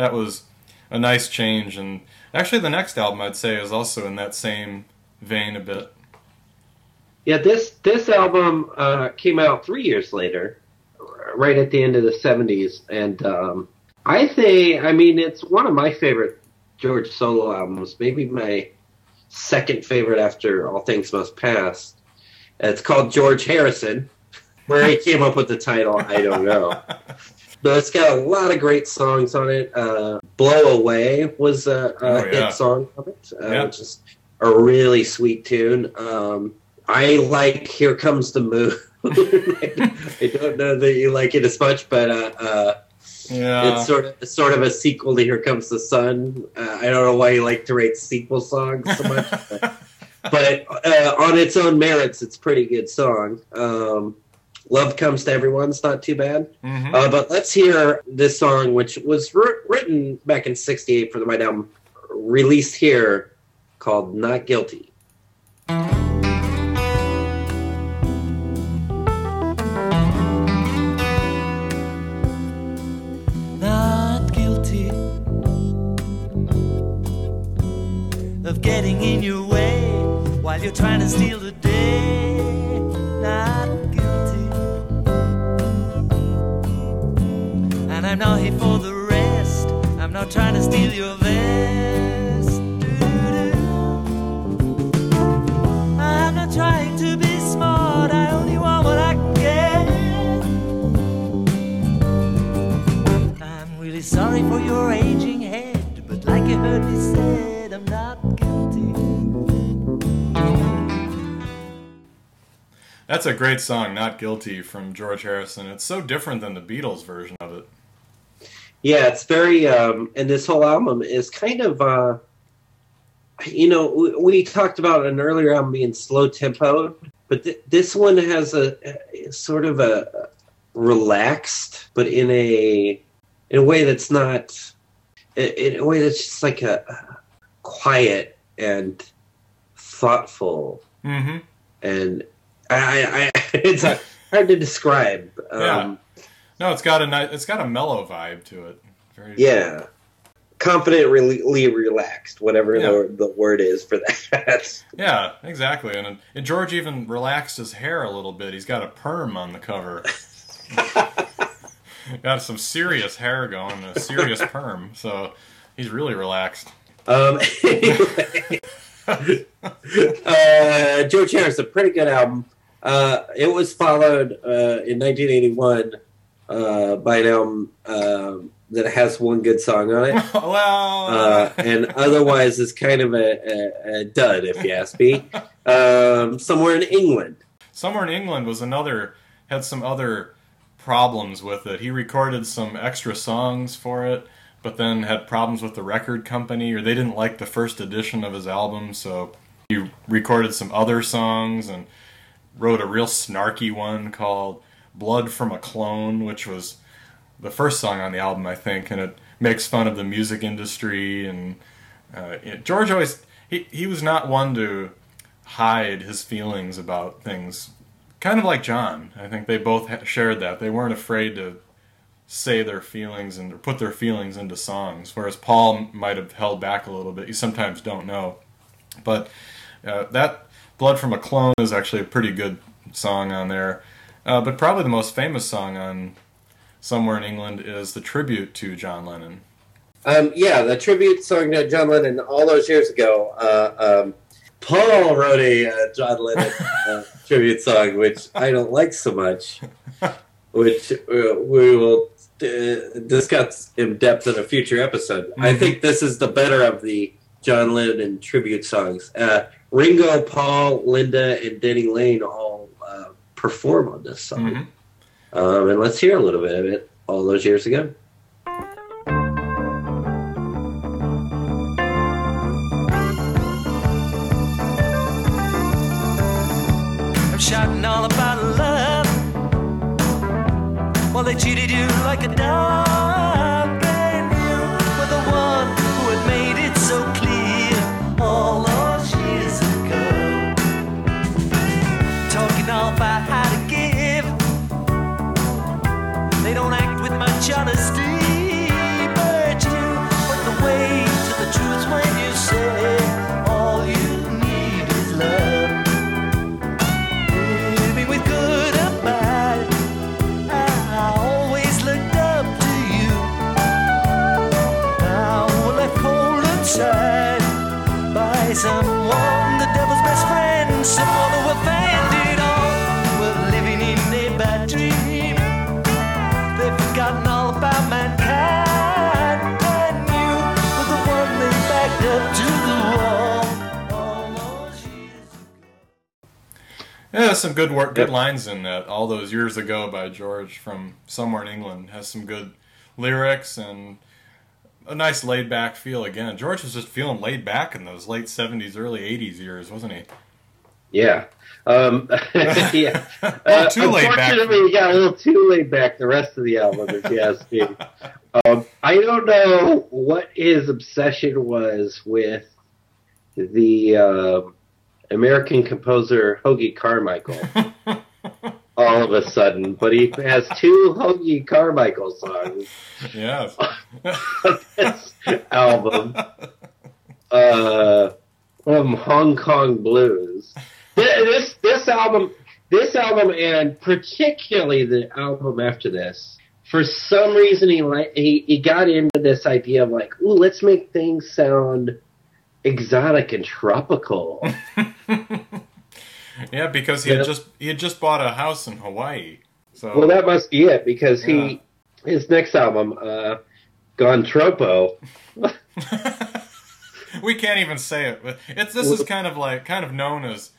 that was a nice change. And actually, the next album I'd say is also in that same vein a bit. Yeah, this this album uh, came out three years later, right at the end of the '70s, and um, I think, I mean, it's one of my favorite George solo albums. Maybe my second favorite after All Things Must Pass. It's called George Harrison. Where he came up with the title, I don't know. But it's got a lot of great songs on it. Uh, "Blow Away" was a, a Oh, yeah. hit song of it, uh, Yeah. which is a really sweet tune. Um, I like "Here Comes the Moon." I don't know that you like it as much, but uh, uh, Yeah. it's sort of it's sort of a sequel to "Here Comes the Sun." Uh, I don't know why you like to rate sequel songs so much, but, but uh, on its own merits, it's a pretty good song. Um, "Love Comes to Everyone's not too bad. Mhm. Uh, but let's hear this song, which was wr- written back in '68 for the White Album, released here, called "Not Guilty." not guilty of getting in your way while you're trying to steal the day. Not trying to steal your vest. Doo-doo. I'm not trying to be smart. I only want what I can get. I'm really sorry for your aging head, but like you heard me said, I'm not guilty. That's a great song, Not Guilty, from George Harrison. It's so different than the Beatles version of it. Yeah, it's very, um, and this whole album is kind of, uh, you know, we, we talked about an earlier album being slow tempo, but th- this one has a, a sort of a relaxed, but in a in a way that's not, in, in a way that's just like a, a quiet and thoughtful, Mm-hmm. and I, I, it's hard to describe. Um, Yeah. No, it's got a nice, it's got a mellow vibe to it. Very Yeah. Confidently relaxed, whatever Yeah. the, the word is for that. Yeah, exactly. And, and George even relaxed his hair a little bit. He's got a perm on the cover. got some serious hair going, a serious perm. So he's really relaxed. um, anyway. uh, George Harrison, pretty good album. Uh, it was followed uh, in 1981 uh, by an album um that has one good song on it. well, Uh, and otherwise is kind of a, a, a dud, if you ask me. Um, somewhere in England. Somewhere in England was another had some other problems with it. He recorded some extra songs for it, but then had problems with the record company, or they didn't like the first edition of his album, so he recorded some other songs and wrote a real snarky one called "Blood from a Clone," which was the first song on the album, I think, and it makes fun of the music industry and uh, you know, George always he he was not one to hide his feelings about things. Kind of like John, I think they both ha- shared that. They weren't afraid to say their feelings and put their feelings into songs, whereas Paul might have held back a little bit. You sometimes don't know, but uh, that "Blood from a Clone" is actually a pretty good song on there. Uh, but probably the most famous song on "Somewhere in England" is the tribute to John Lennon. Um, yeah, the tribute song to John Lennon all those years ago. Uh, um, Paul wrote a uh, John Lennon uh, tribute song, which I don't like so much, which uh, we will uh, discuss in depth in a future episode. I Mhm. think this is the better of the John Lennon tribute songs. Uh, Ringo, Paul, Linda, and Denny Laine all perform on this song. Mhm. Um, and let's hear a little bit of it all those years ago. I'm shouting all about love. Well, they cheated you like a dog, has some good work, good Yep. lines in that. All those years ago by George from somewhere in England has some good lyrics and a nice laid back feel. Again, George was just feeling laid back in those late seventies, early eighties years, wasn't he? Yeah. Um, yeah. Uh, too laid back. unfortunately, we got a little too laid back the rest of the album, if you ask me. Um, I don't know what his obsession was with the um American composer Hoagy Carmichael all of a sudden, but he has two Hoagy Carmichael songs yes. on this album. Uh, Hong Kong Blues. Th- This this album, this album, and particularly the album after this, for some reason he he, he got into this idea of like, ooh, let's make things sound exotic and tropical. yeah, because he Yeah. had just he had just bought a house in Hawaii. So well, that must be it because Yeah. he his next album, uh, Gone Tropo. we can't even say it, but it's this is kind of like kind of known as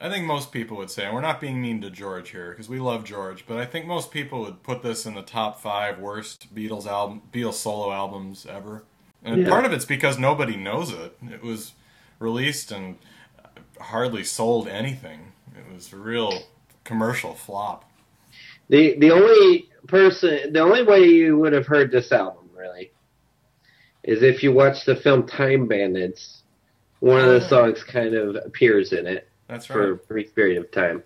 I think most people would say, and we're not being mean to George here because we love George, but I think most people would put this in the top five worst Beatles album, Beatles solo albums ever. And Yeah. part of it's because nobody knows it. It was released and hardly sold anything. It was a real commercial flop. The the only person, the only way you would have heard this album really is if you watch the film Time Bandits. One of the Oh. songs kind of appears in it That's for a brief period of time,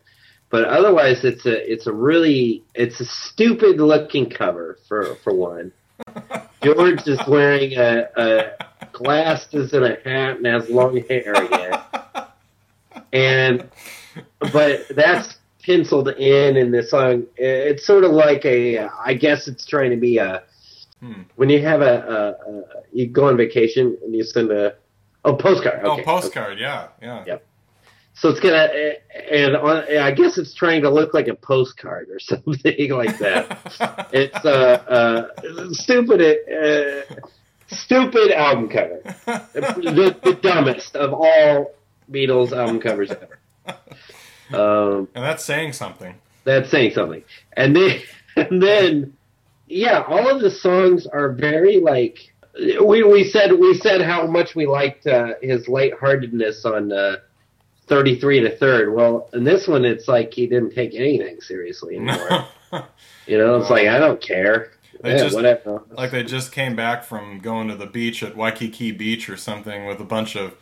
but otherwise it's a it's a really it's a stupid looking cover for for one. George is wearing a, a glasses and a hat and has long hair again, and but that's penciled in in this song. It's sort of like a, I guess it's trying to be a, Hmm. when you have a, a, a you go on vacation and you send a, oh postcard. Oh, Okay. postcard, yeah, yeah. Yep. So it's gonna, and on, I guess it's trying to look like a postcard or something like that. it's uh, uh, stupid, uh, stupid album cover, the, the dumbest of all Beatles album covers ever. Um, and that's saying something. that's saying something. And then, and then, yeah, all of the songs are very like we we said we said how much we liked uh, his lightheartedness on uh, thirty three and a third. Well, in this one, it's like he didn't take anything seriously anymore. you know, it's like I don't care. They yeah, just- whatever. like they just came back from going to the beach at Waikiki Beach or something with a bunch of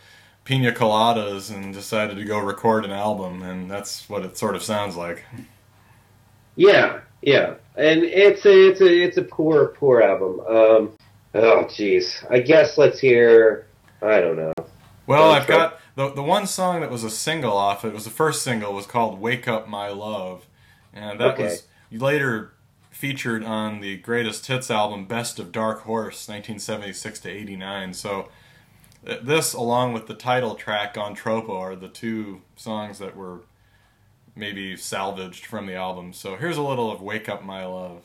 pina coladas and decided to go record an album, and that's what it sort of sounds like. Yeah, yeah, and it's a it's a it's a poor poor album. Um, oh, jeez. I guess let's hear. I don't know. Well, I've got the the one song that was a single off it was the first single was called "Wake Up My Love," and that Okay. was later featured on the greatest hits album "Best of Dark Horse" 1976 to 89. So this, along with the title track on Tropo, are the two songs that were maybe salvaged from the album. So here's a little of "Wake Up My Love."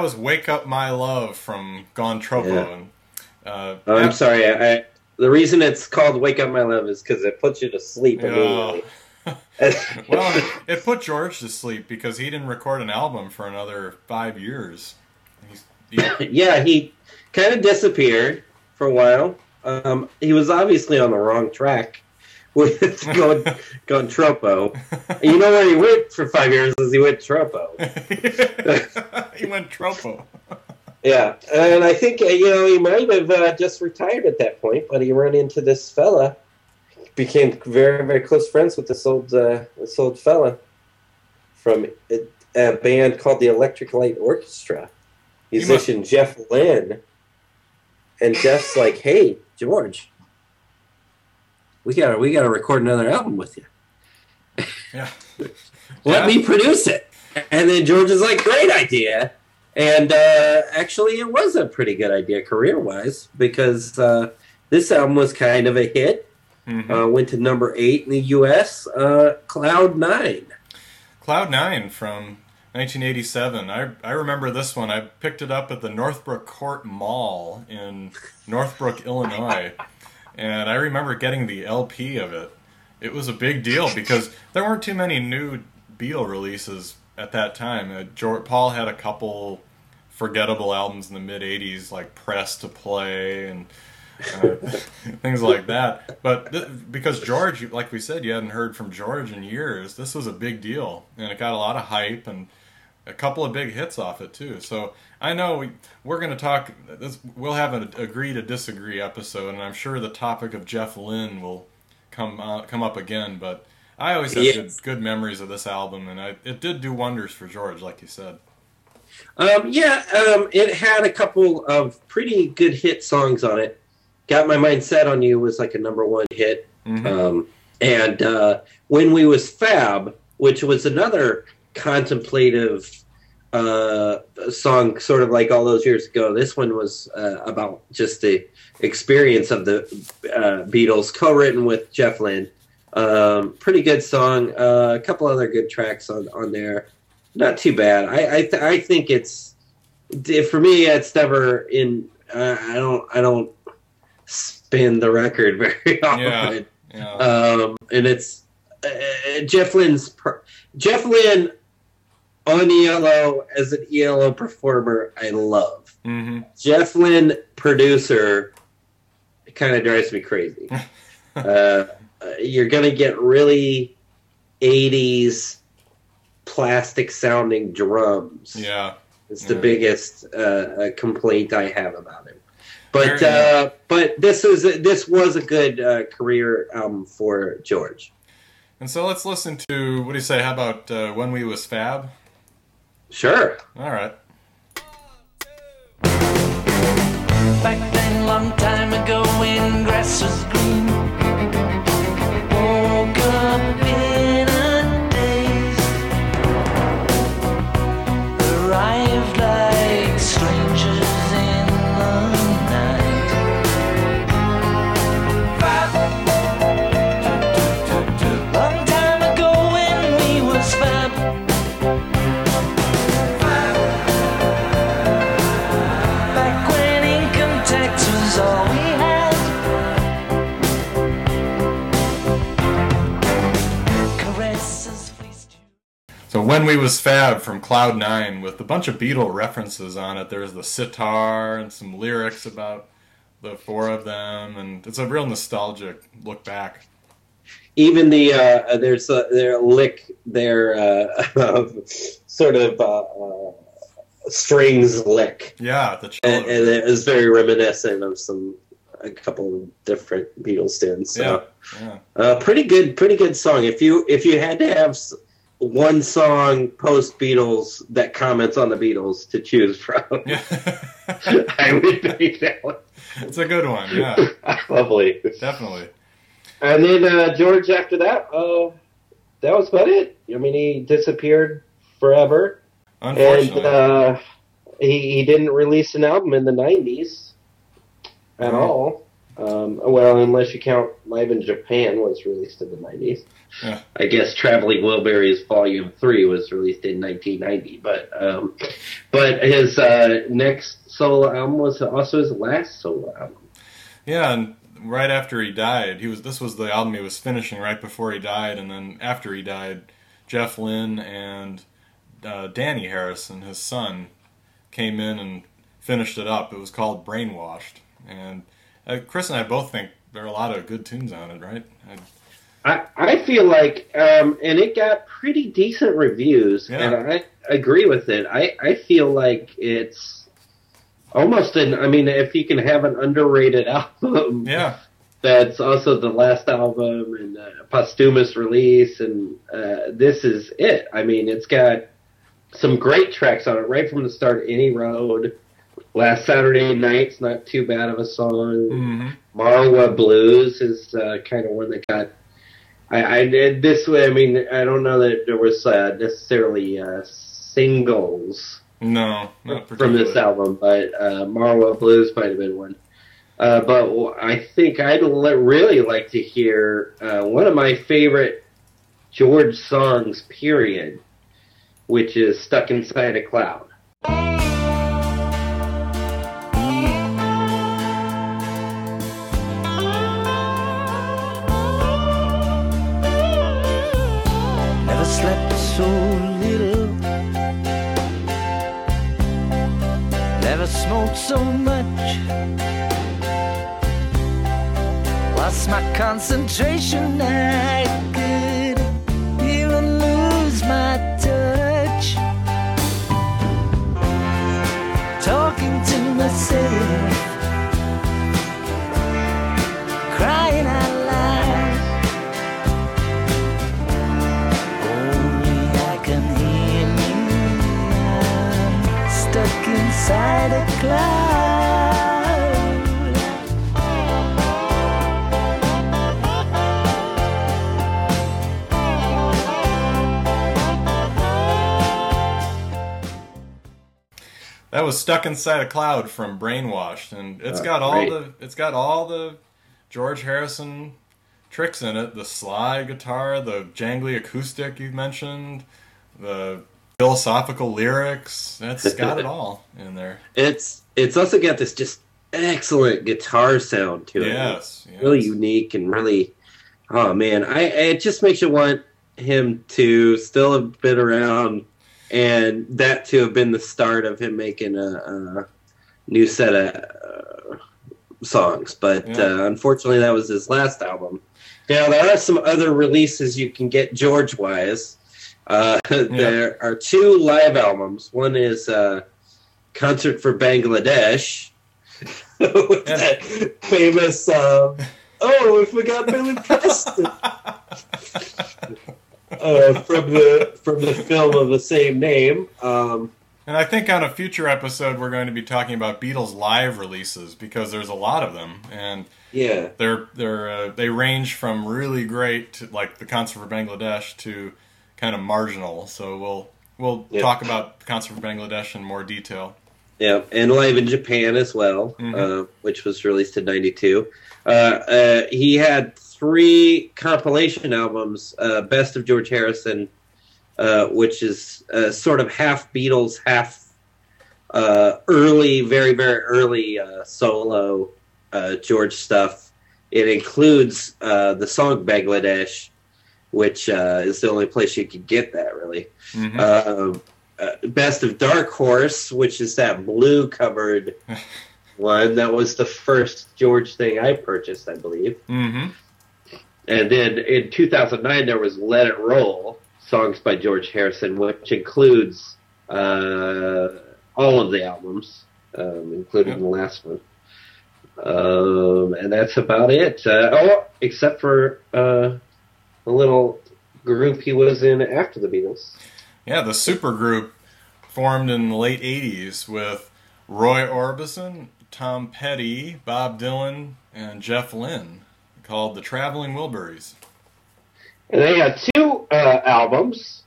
That was "Wake Up My Love" from Gone Tropo, Yeah. and uh, Oh, I'm sorry. I, I the reason it's called "Wake Up My Love" is because it puts you to sleep immediately. Well, it, it put George to sleep because he didn't record an album for another five years. He's, he, yeah, he kind of disappeared for a while. Um, he was obviously on the wrong track with going, going Tropo. You know where he went for five years is he went Tropo. he went tropo. Yeah, and I think uh, you know he might have uh, just retired at that point, but he ran into this fella, became very very close friends with this old uh, this old fella from a, a band called the Electric Light Orchestra, musician Jeff Lynne, and Jeff's like, "Hey George, we gotta we gotta record another album with you. Yeah. Let Yeah. me produce it." And then George is like, "Great idea." And uh, actually, it was a pretty good idea career wise because uh, this album was kind of a hit. Mhm. Uh, went to number eight in the U.S. Uh, Cloud Nine. Cloud Nine from 1987. I I remember this one. I picked it up at the Northbrook Court Mall in Northbrook, Illinois, and I remember getting the LP of it. It was a big deal because there weren't too many new Beatle releases at that time. Uh, George, Paul had a couple forgettable albums in the mid 80s, like Press to Play and uh, things like that. But th- because George, like we said, you hadn't heard from George in years, this was a big deal, and it got a lot of hype and a couple of big hits off it too. So I know we, we're going to talk. This, we'll have an agree to disagree episode, and I'm sure the topic of Jeff Lynne will come uh, come up again. But I always have Yes. good, good memories of this album, and I, it did do wonders for George, like you said. Um, yeah, um, it had a couple of pretty good hit songs on it. Got My Mind Set on You was like a number one hit. Mhm. Um, and uh, When We Was Fab, which was another contemplative uh, song, sort of like all those years ago. This one was uh, about just the experience of the uh, Beatles, co-written with Jeff Lynne. Um, pretty good song. Uh, a couple other good tracks on, on there. Not too bad. I I, th- I think it's for me. It's never in. Uh, I don't. I don't spin the record very often. Yeah. Yeah. Um, and it's uh, Jeff Lynne's per- Jeff Lynne on ELO as an ELO performer. I love hmm Jeff Lynne producer. It kind of drives me crazy. uh, you're gonna get really '80s plastic sounding drums. Yeah. It's the Yeah. biggest uh, uh, complaint I have about him. But uh, but this was a, this was a good uh, career album for George. And so let's listen to what do you say? How about uh, when we was fab? Sure. All right. Back then, long time ago, when grass was green. When we was fab from Cloud Nine with a bunch of Beatle references on it. There's the sitar and some lyrics about the four of them, and it's a real nostalgic look back. Even the uh, there's a their lick their uh, sort of uh, uh, strings lick, Yeah, the cello. and, and it was very reminiscent of some a couple of different Beatles tunes. So. yeah, Uh, pretty good, pretty good song. If you if you had to have one song post Beatles that comments on the Beatles to choose from. I would pick that one. it's a good one. Yeah, Lovely. definitely. And then uh, George, after that, uh, that was about it. I mean, he disappeared forever, and Unfortunately, uh, he he didn't release an album in the '90s at Mhm. all. Um, well, unless you count Live in Japan was released in the '90s. Yeah. I guess Traveling Wilburys Volume Three was released in 1990, but um, but his uh, next solo album was also his last solo album. yeah. And right after he died, he was this was the album he was finishing right before he died, and then after he died, Jeff Lynne and uh, Dhani Harrison, his son, came in and finished it up. It was called Brainwashed, and uh, Chris and I both think there are a lot of good tunes on it, right? I, I, I feel like, um, and it got pretty decent reviews, Yeah. and I agree with it. I, I feel like it's almost an, I mean, if you can have an underrated album yeah, that's also the last album and uh, posthumous release, and uh, this is it. I mean, it's got some great tracks on it right from the start. Any Road, Last Saturday Night's not too bad of a song. hmm Marwa Blues is uh, kind of one that got. I, I did this way. I mean, I don't know that there was uh, necessarily uh, singles no, from this album, but uh, Marwa Blues might have been one. Uh, but I think I'd really like to hear uh, one of my favorite George songs, period, which is "Stuck Inside a Cloud." So little. Never smoked so much. Lost my concentration. I could even lose my touch. Talking to myself. Inside a cloud. That was stuck inside a cloud from Brainwashed, and it's Oh, got all great. the it's got all the George Harrison tricks in it. The sly guitar, the jangly acoustic you mentioned, the philosophical lyrics. That's got it all in there. It's it's also got this just excellent guitar sound to it. Yes, yes. really unique and really oh man i it just makes you want him to still have been around and that to have been the start of him making a, a new set of uh, songs but Yeah. uh, unfortunately that was his last album now there are some other releases you can get george wise uh, there are two live albums. One is uh, concert for bangladesh with Yeah. that famous um, oh we forgot billy preston. Uh, from the from the film of the same name um, And I think on a future episode we're going to be talking about Beatles live releases because there's a lot of them, and yeah. they're they're uh, they range from really great to, like the concert for Bangladesh to kind of marginal. So we'll we'll Yeah. talk about the concert for Bangladesh in more detail. Yeah, and live in Japan as well, Mhm. uh, which was released in '92. Uh, uh, he had three compilation albums: uh, "Best of George Harrison," uh, which is uh, sort of half Beatles, half uh, early, very very early uh, solo uh, George stuff. It includes uh, the song "Bangladesh," which uh, is the only place you could get that really Mhm. um, uh, Best of Dark Horse, which is that blue covered one. That was the first George thing I purchased, I believe. hmm And then in 2009, there was Let It Roll, songs by George Harrison, which includes uh, all of the albums, um, including Yep. the last one. Um, and that's about it. Uh, oh, except for uh, a little group he was in after the Beatles. Yeah, the supergroup formed in the late '80s with Roy Orbison, Tom Petty, Bob Dylan, and Jeff Lynne, called the Traveling Wilburys. And they had two uh, albums,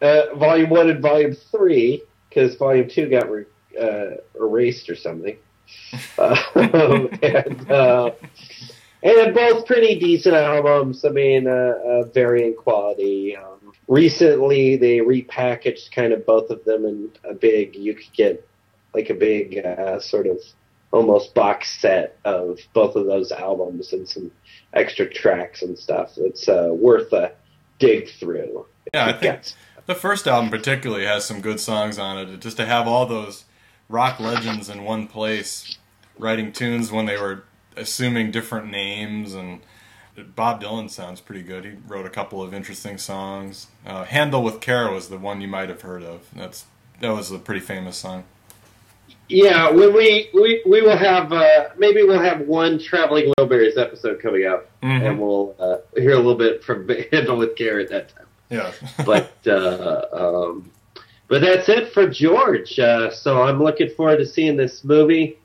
uh, Volume One and Volume Three, because Volume Two got re- uh, erased or something. um, and uh, and both pretty decent albums. I mean, uh, uh, varying quality. Um, recently, they repackaged kind of both of them in a big. You could get like a big uh, sort of almost box set of both of those albums and some extra tracks and stuff. It's uh, worth a dig through. Yeah, I think the first album particularly has some good songs on it. Just to have all those rock legends in one place, writing tunes when they were assuming different names, and Bob Dylan sounds pretty good. He wrote a couple of interesting songs. Uh, "Handle with Care" was the one you might have heard of. That's that was a pretty famous song. Yeah, when we we, we will have uh, maybe we'll have one traveling Wilburys episode coming out, Mhm. and we'll uh, hear a little bit from Handle with Care at that time. Yeah, But uh, um, but that's it for George. Uh, so I'm looking forward to seeing this movie.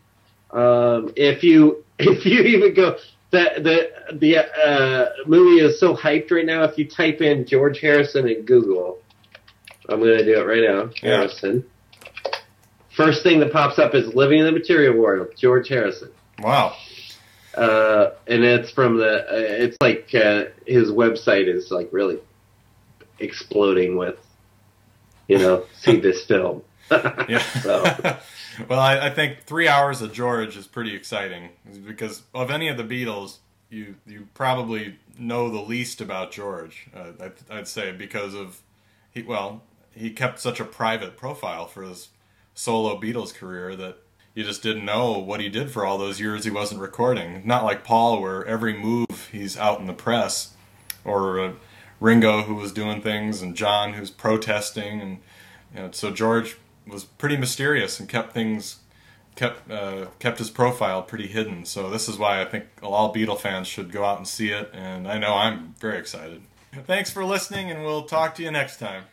Um, if you if you even go the the the uh, movie is so hyped right now. If you type in George Harrison in Google, I'm going to do it right now. Yeah. Harrison. First thing that pops up is Living in the Material World, George Harrison. wow. Uh, and it's from the, uh, it's like, uh, his website is like really exploding with, you know, see this film. Yeah. So, well, I, I think three hours of George is pretty exciting because of any of the Beatles, you you probably know the least about George. Uh, I'd, I'd say because of he well he kept such a private profile for his solo Beatles career that you just didn't know what he did for all those years he wasn't recording. Not like Paul, where every move he's out in the press, or uh, Ringo who was doing things, and John who's protesting, and you know, so George was pretty mysterious and kept things kept uh, kept his profile pretty hidden. So this is why I think all Beatle fans should go out and see it, and I know I'm very excited. Thanks for listening, and we'll talk to you next time.